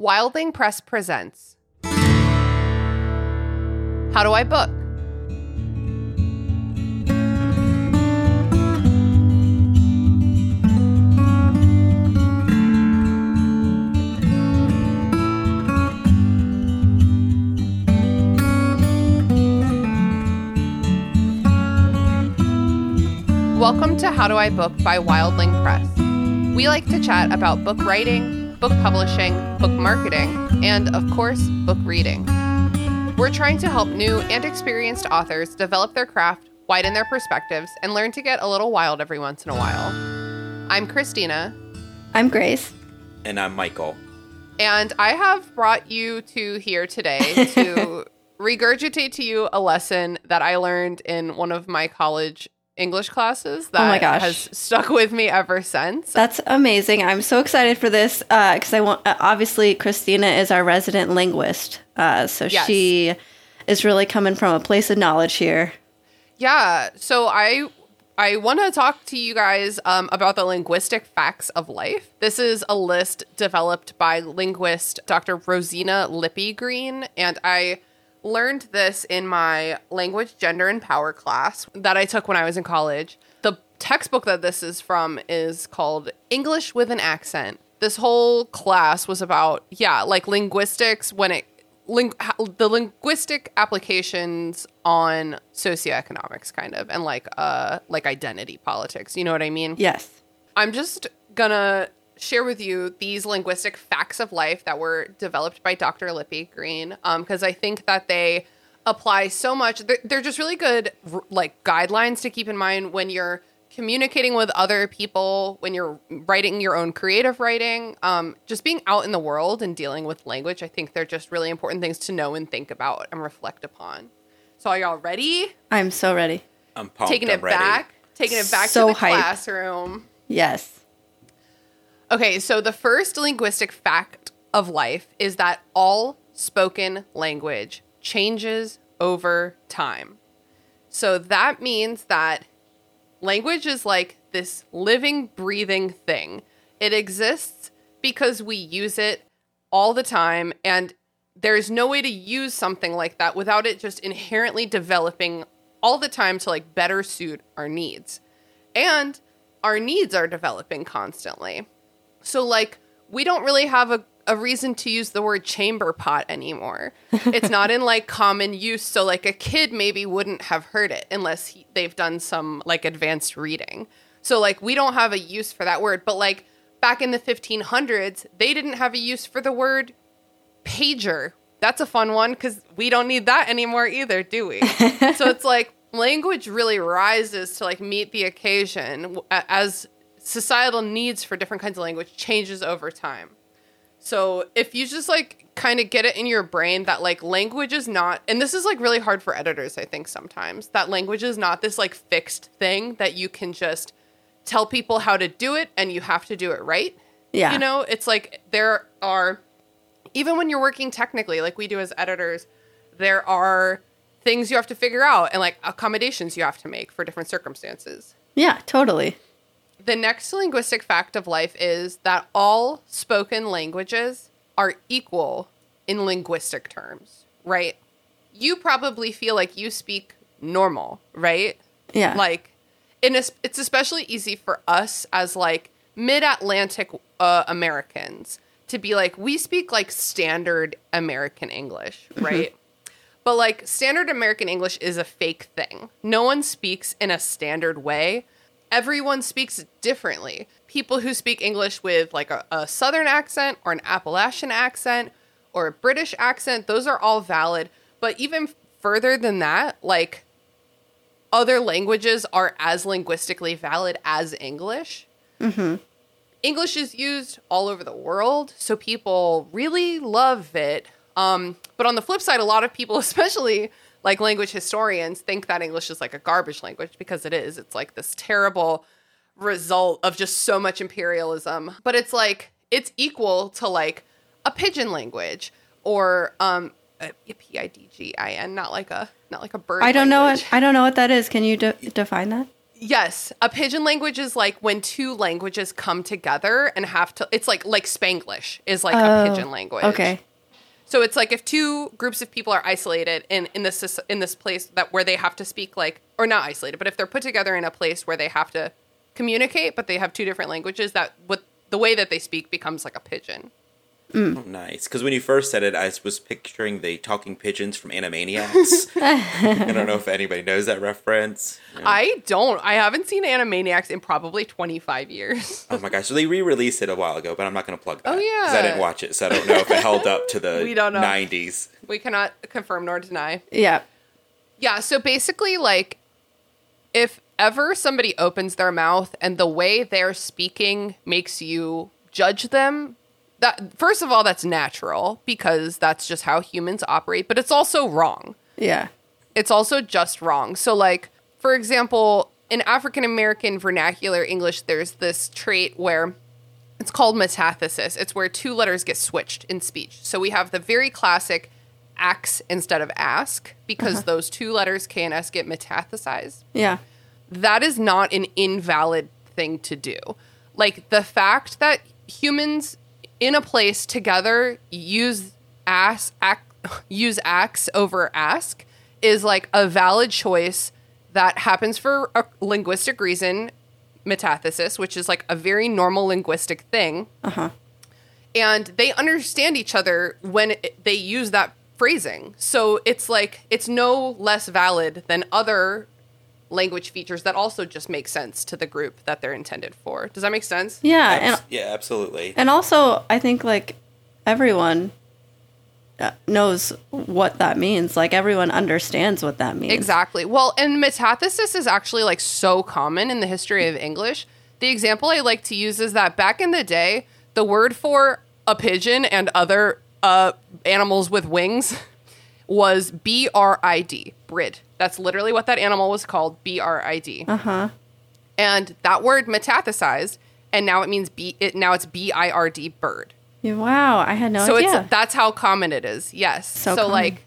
Wildling Press presents How Do I Book? Welcome to How Do I Book by Wildling Press. We like to chat about book writing, book publishing, book marketing, and, of course, book reading. We're trying to help new and experienced authors develop their craft, widen their perspectives, and learn to get a little wild every once in a while. I'm Christina, I'm Grace. And I'm Michael. and I have brought you to here today to regurgitate to you a lesson that I learned in one of my college English classes that Oh my gosh. has stuck with me ever since. That's amazing. I'm so excited for this because I want. Uh, obviously, Christina is our resident linguist, uh, so Yes. she is really coming from a place of knowledge here. Yeah. So I I want to talk to you guys um, about the linguistic facts of life. This is a list developed by linguist Dr. Rosina Lippi Green, and I learned this in my language, gender, and power class that I took when I was in college. The textbook that this is from is called English with an Accent. This whole class was about yeah, like linguistics when it ling- the linguistic applications on socioeconomics kind of and like uh like identity politics you know what i mean Yes. i'm just gonna share with you these linguistic facts of life that were developed by dr lippi green um because i think that they apply so much they're, they're just really good like guidelines to keep in mind when you're communicating with other people when you're writing your own creative writing um, just being out in the world and dealing with language i think they're just really important things to know and think about and reflect upon so are y'all ready I'm so ready. I'm pumped. taking I'm it ready. back taking it back So to the hype. classroom Yes. Okay, so the first linguistic fact of life is that all spoken language changes over time. So that means that language is like this living, breathing thing. It exists because we use it all the time, and there's no way to use something like that without it just inherently developing all the time to like better suit our needs. And our needs are developing constantly. So, like, we don't really have a, a reason to use the word chamber pot anymore. it's not in like common use. So, like, a kid maybe wouldn't have heard it unless he, they've done some like advanced reading. So, like, we don't have a use for that word. But, like, back in the 1500s, they didn't have a use for the word pager. That's a fun one because we don't need that anymore either, do we? so it's like language really rises to like meet the occasion as societal needs for different kinds of language changes over time. So if you just like kind of get it in your brain that like language is not, and this is like really hard for editors, I think sometimes, that language is not this like fixed thing that you can just tell people how to do it and you have to do it right. Yeah. You know, it's like there are, even when you're working technically, like we do as editors, there are things you have to figure out and like accommodations you have to make for different circumstances. Yeah. Totally. The next linguistic fact of life is that all spoken languages are equal in linguistic terms, right? You probably feel like you speak normal, right? Yeah. Like, and it's, it's especially easy for us as like mid-Atlantic uh, Americans to be like we speak like standard American English, right? But like standard American English is a fake thing. No one speaks in a standard way. Everyone speaks differently. People who speak English with like a, a Southern accent or an Appalachian accent or a British accent, those are all valid. But even further than that, like other languages are as linguistically valid as English. English is used all over the world, so people really love it. Um, but on the flip side, a lot of people, especially like language historians, think that English is like a garbage language because it is. It's like this terrible result of just so much imperialism. But it's like it's equal to like a pidgin language or um a P I D G I N, not like a not like a bird. I don't know what I don't know what that is. Can you de- define that? Yes, a pidgin language is like when two languages come together and have to. It's like like Spanglish is like a Oh, pidgin language. Okay. So it's like if two groups of people are isolated in in this in this place that where they have to speak like or not isolated, but if they're put together in a place where they have to communicate, but they have two different languages, that what the way that they speak becomes like a pidgin. Oh, nice. Because when you first said it, I was picturing the talking pigeons from Animaniacs. I don't know if anybody knows that reference. Yeah. I don't. I haven't seen Animaniacs in probably twenty five years. Oh my gosh! So they re-released it a while ago, but I'm not going to plug that. Oh, yeah. because I didn't watch it, so I don't know if it held up to the We don't know. '90s. we cannot confirm nor deny. Yeah. Yeah, so basically, like, if ever somebody opens their mouth and the way they're speaking makes you judge them, that first of all, that's natural because that's just how humans operate, but it's also wrong. Yeah. It's also just wrong. So, like, for example, in African American vernacular English, there's this trait where it's called metathesis. It's where two letters get switched in speech. So we have the very classic ax instead of ask because uh-huh. those two letters K and S get metathesized. Yeah. That is not an invalid thing to do. Like the fact that humans in a place together use ass ac use ax over ask is like a valid choice that happens for a linguistic reason metathesis which is like a very normal linguistic thing uh-huh. and they understand each other when it, they use that phrasing. So it's like it's no less valid than other language features that also just make sense to the group that they're intended for. Does that make sense? Yeah. Abs- And yeah, absolutely. and also, I think like everyone uh, knows what that means. Like everyone understands what that means. Exactly. Well, and metathesis is actually like so common in the history of English. The example I like to use is that back in the day, the word for a pigeon and other uh, animals with wings was B R I D, brid. That's literally what that animal was called, B R I D. Uh huh. And that word metathesized, and now it means B. It now it's B I R D, bird. Wow, I had no so idea. it's that's how common it is. Yes. So So, like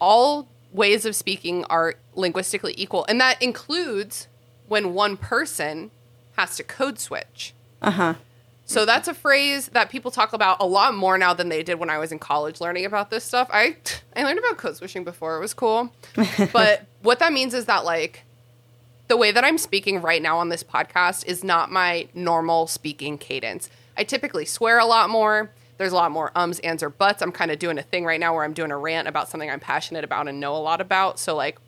all ways of speaking are linguistically equal, and that includes when one person has to code switch. uh huh. So that's a phrase that people talk about a lot more now than they did when I was in college learning about this stuff. I I learned about code switching before. It was cool. but what that means is that like the way that I'm speaking right now on this podcast is not my normal speaking cadence. I typically swear a lot more. There's a lot more ums, ands, or buts. I'm kind of doing a thing right now where I'm doing a rant about something I'm passionate about and know a lot about. So like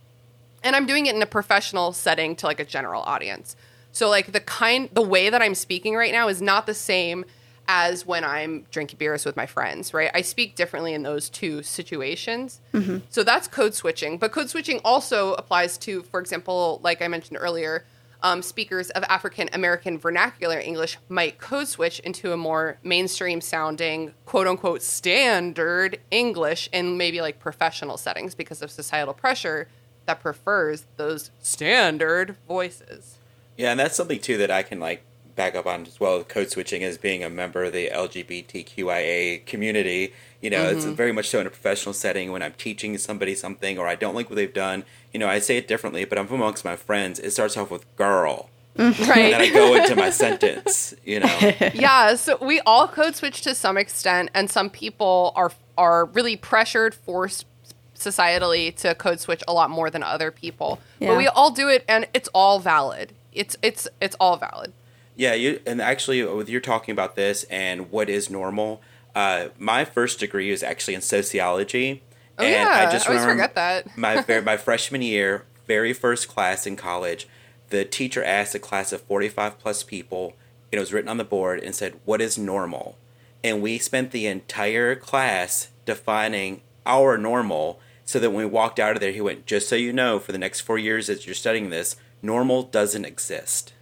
and I'm doing it in a professional setting to like a general audience. So like the kind the way that I'm speaking right now is not the same as when I'm drinking beers with my friends, right? I speak differently in those two situations. So that's code switching. But code switching also applies to, for example, like I mentioned earlier, um, speakers of African American vernacular English might code switch into a more mainstream sounding, quote unquote, standard English in maybe like professional settings because of societal pressure that prefers those standard voices. Yeah, and that's something too that I can like back up on as well. Code switching as being a member of the LGBTQIA community. You know, it's mm-hmm. very much so in a professional setting when I'm teaching somebody something or I don't like what they've done. You know, I say it differently, but I'm amongst my friends. It starts off with girl, Right. and then I go into my sentence. You know, yeah, so we all code switch to some extent, and some people are are really pressured, forced societally to code switch a lot more than other people. Yeah. But we all do it, and it's all valid. It's it's it's all valid. Yeah, you and actually with you're talking about this and what is normal. Uh, my first degree is actually in sociology. Oh and yeah, I just always remember forget that. my my freshman year, very first class in college, the teacher asked a class of 45 plus people, and it was written on the board and said, "What is normal?" And we spent the entire class defining our normal so that when we walked out of there, he went, "Just so you know, for the next 4 years as you're studying this, normal doesn't exist."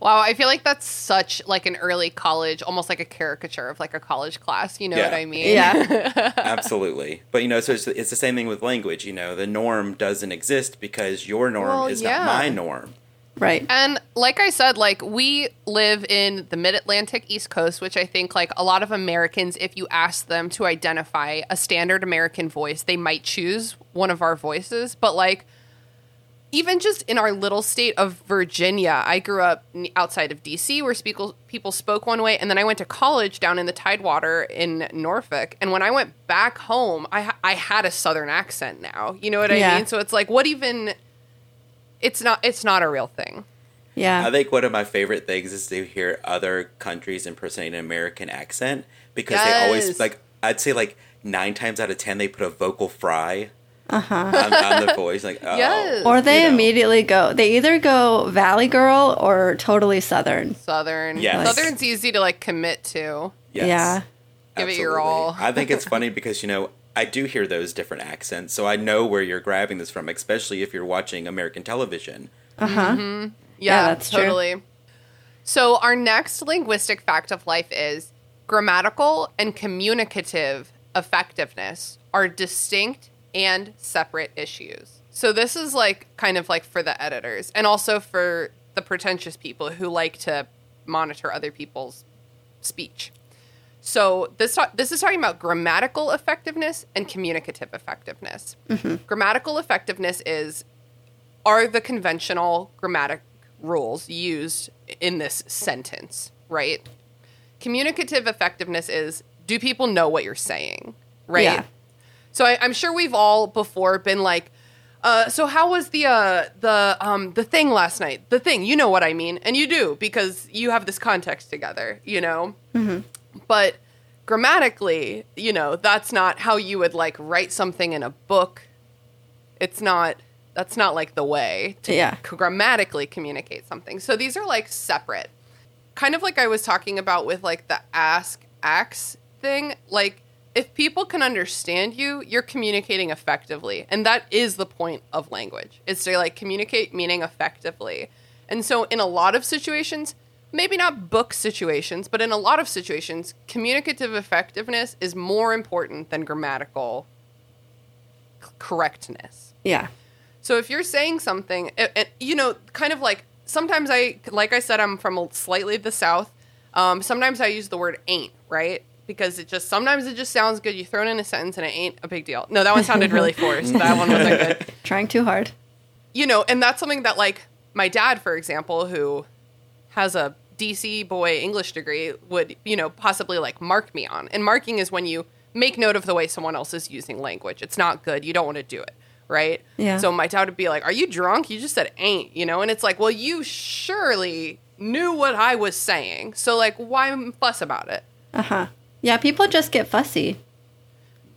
Wow, I feel like that's such like an early college, almost like a caricature of like a college class. You know Yeah. what I mean? Yeah. Absolutely. But you know, so it's, it's the same thing with language. You know, the norm doesn't exist because your norm Well, is yeah. not my norm. right. And like I said, like we live in the mid Atlantic East Coast, which I think like a lot of Americans, if you ask them to identify a standard American voice, they might choose one of our voices. But like even just in our little state of Virginia, I grew up outside of DC where people people spoke one way, and then I went to college down in the Tidewater in Norfolk. And when I went back home, I I had a Southern accent now. You know what I Yeah. mean? So it's like, what even? It's not. It's not a real thing. Yeah. I think one of my favorite things is to hear other countries impersonate an American accent because they always like I'd say like nine times out of ten they put a vocal fry uh-huh. on, on the voice like oh, Yes. or they you know. immediately go. They either go Valley Girl or totally Southern. Southern. Yes. Southern's easy to like commit to. Yes, Yeah. Give it your all. I think it's funny because you know I do hear those different accents, so I know where you're grabbing this from, especially if you're watching American television. Uh huh. Yeah, Yeah, that's true. totally. So our next linguistic fact of life is grammatical and communicative effectiveness are distinct and separate issues. So this is like kind of like for the editors and also for the pretentious people who like to monitor other people's speech. So this this is talking about grammatical effectiveness and communicative effectiveness. Mm-hmm. Grammatical effectiveness is are the conventional grammatic rules used in this sentence, right? Communicative effectiveness is do people know what you're saying, right? Yeah. So I, I'm sure we've all before been like, uh, so how was the uh, the um, the thing last night? The thing, you know what I mean, and you do because you have this context together, you know. But grammatically, you know, that's not how you would like write something in a book. It's not. That's not like the way to Yeah. grammatically communicate something. So these are like separate. Kind of like I was talking about with like the ask acts thing. Like if people can understand you, you're communicating effectively. And that is the point of language. Is to like communicate meaning effectively. And so in a lot of situations, maybe not book situations, but in a lot of situations, communicative effectiveness is more important than grammatical c- correctness. Yeah. So if you're saying something, it, it- you know, kind of like sometimes I, like I said, I'm from a- slightly the south. Um, sometimes I use the word ain't, right? Because it just sometimes it just sounds good. You throw it in a sentence and it ain't a big deal. No, that one sounded really forced. That one wasn't good. Trying too hard. You know, and that's something that like my dad, for example, who has a DC boy English degree, would you know possibly like mark me on. And marking is when you make note of the way someone else is using language. It's not good. You don't want to do it, right? Yeah. So my dad would be like, "Are you drunk? You just said ain't," you know? And it's like, "Well, you surely knew what I was saying. So like, why fuss about it?" Uh huh. Yeah. People just get fussy.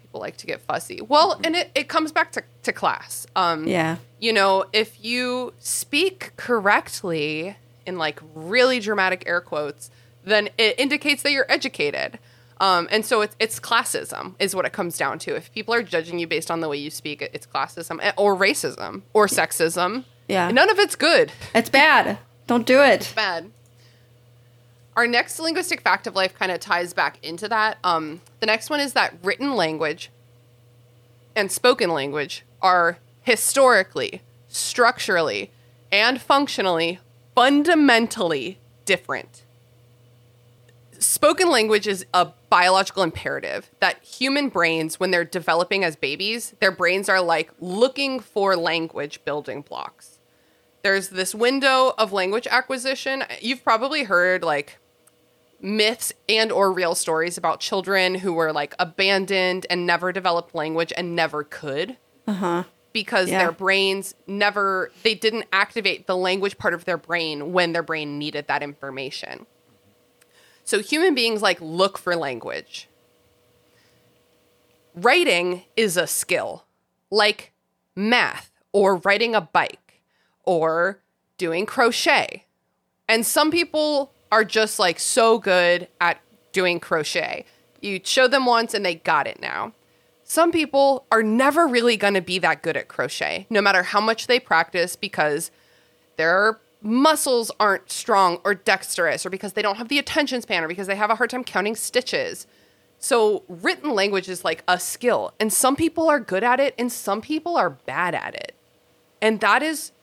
People like to get fussy. Well, and it, it comes back to, to class. Um, Yeah. you know, if you speak correctly in like really dramatic air quotes, then it indicates that you're educated. Um, and so it's, it's classism is what it comes down to. If people are judging you based on the way you speak, it's classism eh, or racism or sexism. Yeah. None of it's good. It's bad. Don't do it. Bad. Our next linguistic fact of life kind of ties back into that. Um, the next one is that written language and spoken language are historically, structurally, and functionally fundamentally different. Spoken language is a biological imperative that human brains, when they're developing as babies, their brains are like looking for language building blocks there's this window of language acquisition you've probably heard like myths and or real stories about children who were like abandoned and never developed language and never could. Uh-huh. Because Yeah. their brains never they didn't activate the language part of their brain when their brain needed that information. So human beings like look for language. Writing is a skill. Like math or riding a bike or doing crochet. And some people are just like so good at doing crochet. You show them once and they got it now. Some people are never really going to be that good at crochet, no matter how much they practice, because their muscles aren't strong or dexterous, or because they don't have the attention span, or because they have a hard time counting stitches. So, written language is like a skill, and some people are good at it, and some people are bad at it. And that is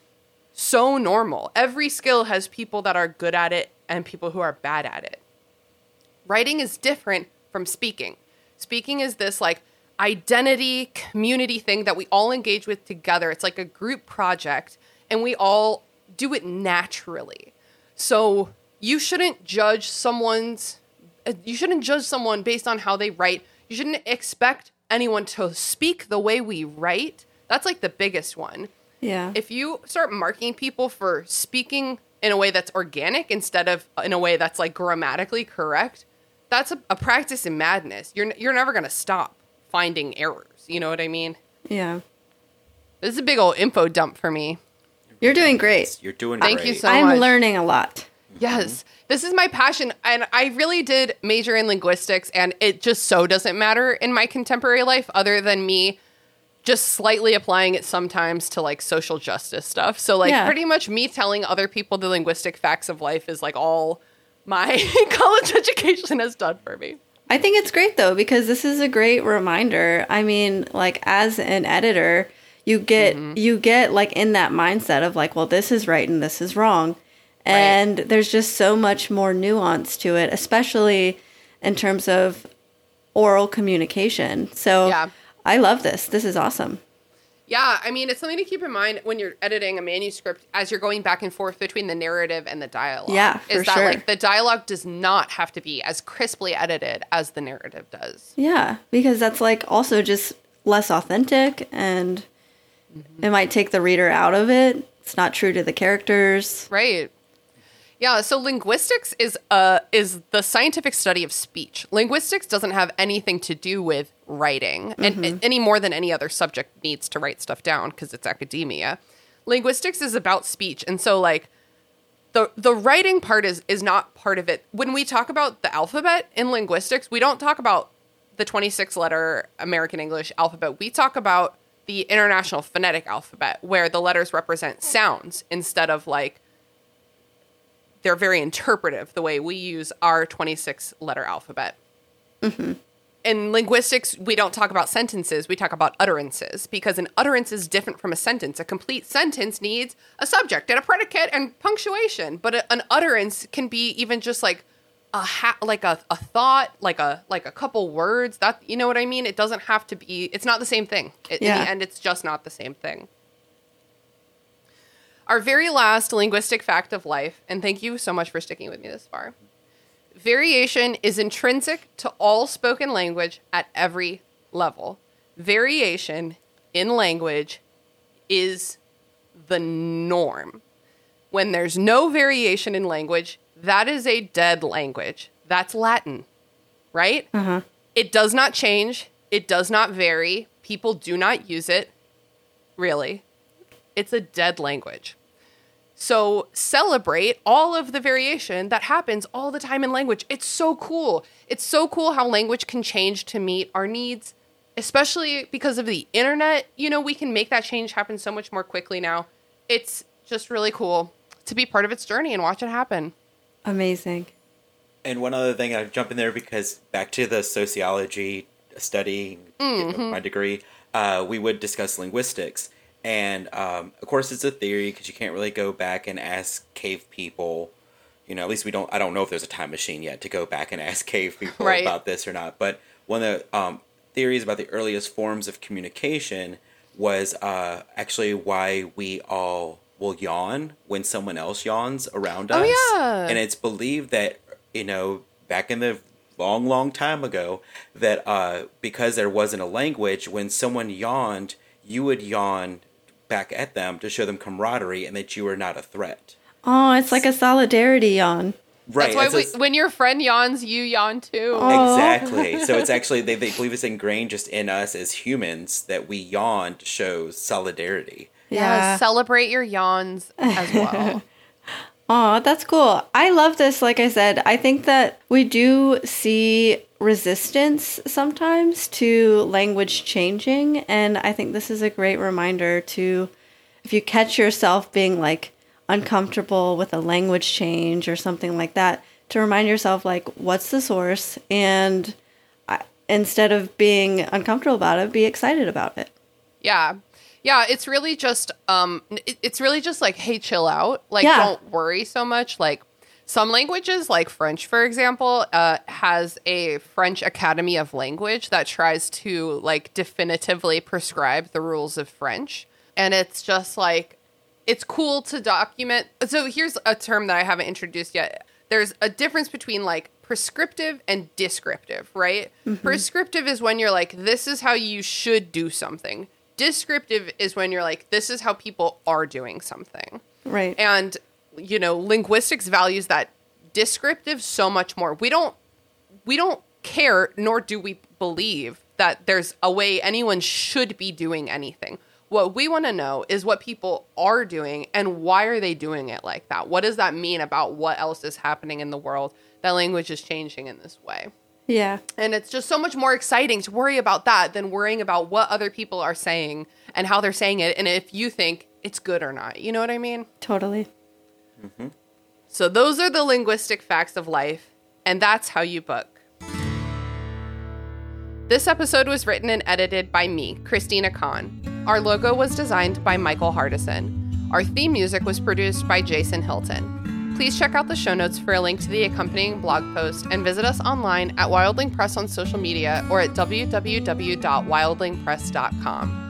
so normal. Every skill has people that are good at it and people who are bad at it. Writing is different from speaking. Speaking is this like identity community thing that we all engage with together. It's like a group project and we all do it naturally. So you shouldn't judge someone's uh, you shouldn't judge someone based on how they write. You shouldn't expect anyone to speak the way we write. That's like the biggest one. Yeah. If you start marking people for speaking in a way that's organic instead of in a way that's like grammatically correct, that's a, a practice in madness. You're you're never gonna stop finding errors. You know what I mean? yeah. This is a big old info dump for me. You're doing great. You're doing Thank great. you so I'm much. learning a lot. Yes, mm-hmm. this is my passion, and I really did major in linguistics, and it just so doesn't matter in my contemporary life, other than me just slightly applying it sometimes to like social justice stuff. So, like, Yeah. pretty much me telling other people the linguistic facts of life is like all my college education has done for me. I think it's great though because this is a great reminder. I mean, like as an editor, you get mm-hmm. you get like in that mindset of like, well, this is right and this is wrong. And there's just so much more nuance to it, especially in terms of oral communication. So Yeah. I love this. This is awesome. Yeah, I mean, it's something to keep in mind when you're editing a manuscript as you're going back and forth between the narrative and the dialogue. Yeah, for is that sure. like the dialogue does not have to be as crisply edited as the narrative does. Yeah, because that's like also just less authentic and it might take the reader out of it. It's not true to the characters. Right. Yeah, so linguistics is uh is the scientific study of speech. Linguistics doesn't have anything to do with writing, and, and any more than any other subject needs to write stuff down because it's academia. Linguistics is about speech, and so like the the writing part is is not part of it. When we talk about the alphabet in linguistics, we don't talk about the 26 letter American English alphabet. We talk about the International Phonetic Alphabet where the letters represent sounds instead of like they're very interpretive the way we use our 26 letter alphabet. Mm-hmm. In linguistics, we don't talk about sentences, we talk about utterances because an utterance is different from a sentence. A complete sentence needs a subject and a predicate and punctuation, but a, an utterance can be even just like a ha- like a, a thought, like a like a couple words. That you know what I mean? It doesn't have to be it's not the same thing. It, In Yeah. the end it's just not the same thing. Our very last linguistic fact of life, and thank you so much for sticking with me this far. Variation is intrinsic to all spoken language at every level. Variation in language is the norm. When there's no variation in language, that is a dead language. That's Latin, right? Uh-huh. It does not change, it does not vary. People do not use it, really. It's a dead language. So celebrate all of the variation that happens all the time in language. It's so cool. It's so cool how language can change to meet our needs, especially because of the internet. You know, we can make that change happen so much more quickly now. It's just really cool to be part of its journey and watch it happen. Amazing. And one other thing, I jump in there because back to the sociology study, my degree, uh, we would discuss linguistics. And um, of course, it's a theory because you can't really go back and ask cave people. You know, at least we don't. I don't know if there's a time machine yet to go back and ask cave people Right. about this or not. But one of the um, theories about the earliest forms of communication was uh, actually why we all will yawn when someone else yawns around us. Oh, yeah. And it's believed that you know back in the long, long time ago that uh, because there wasn't a language, when someone yawned, you would yawn back at them to show them camaraderie and that you are not a threat. Oh, it's like a solidarity yawn. Right. That's why we, a- when your friend yawns, you yawn too. Oh. Exactly. So it's actually they, they believe it's ingrained just in us as humans that we yawn to show solidarity. Yeah, celebrate your yawns as well. Oh, that's cool. I love this. Like I said, I think that we do see resistance sometimes to language changing. And I think this is a great reminder to, if you catch yourself being like uncomfortable with a language change or something like that, to remind yourself, like, what's the source? And I, instead of being uncomfortable about it, be excited about it. Yeah. Yeah, it's really just um it's really just like hey chill out. Like Yeah. don't worry so much like some languages like French for example uh has a French Academy of Language that tries to like definitively prescribe the rules of French and it's just like it's cool to document. So here's a term that I haven't introduced yet. There's a difference between like prescriptive and descriptive, right? Prescriptive is when you're like, this is how you should do something. Descriptive is when you're like, this is how people are doing something. Right. And, you know, linguistics values that descriptive so much more. We don't we don't care nor do we believe that there's a way anyone should be doing anything. What we want to know is what people are doing and why are they doing it like that? What does that mean about what else is happening in the world that language is changing in this way? yeah. And it's just so much more exciting to worry about that than worrying about what other people are saying and how they're saying it and if you think it's good or not. You know what I mean? Totally. Mm-hmm. So those are the linguistic facts of life, and that's how you book. This episode was written and edited by me, Christina Kann. Our logo was designed by Michael Hardison. Our theme music was produced by Jason Hilton. Please check out the show notes for a link to the accompanying blog post and visit us online at Wildling Press on social media or at www.wildlingpress.com.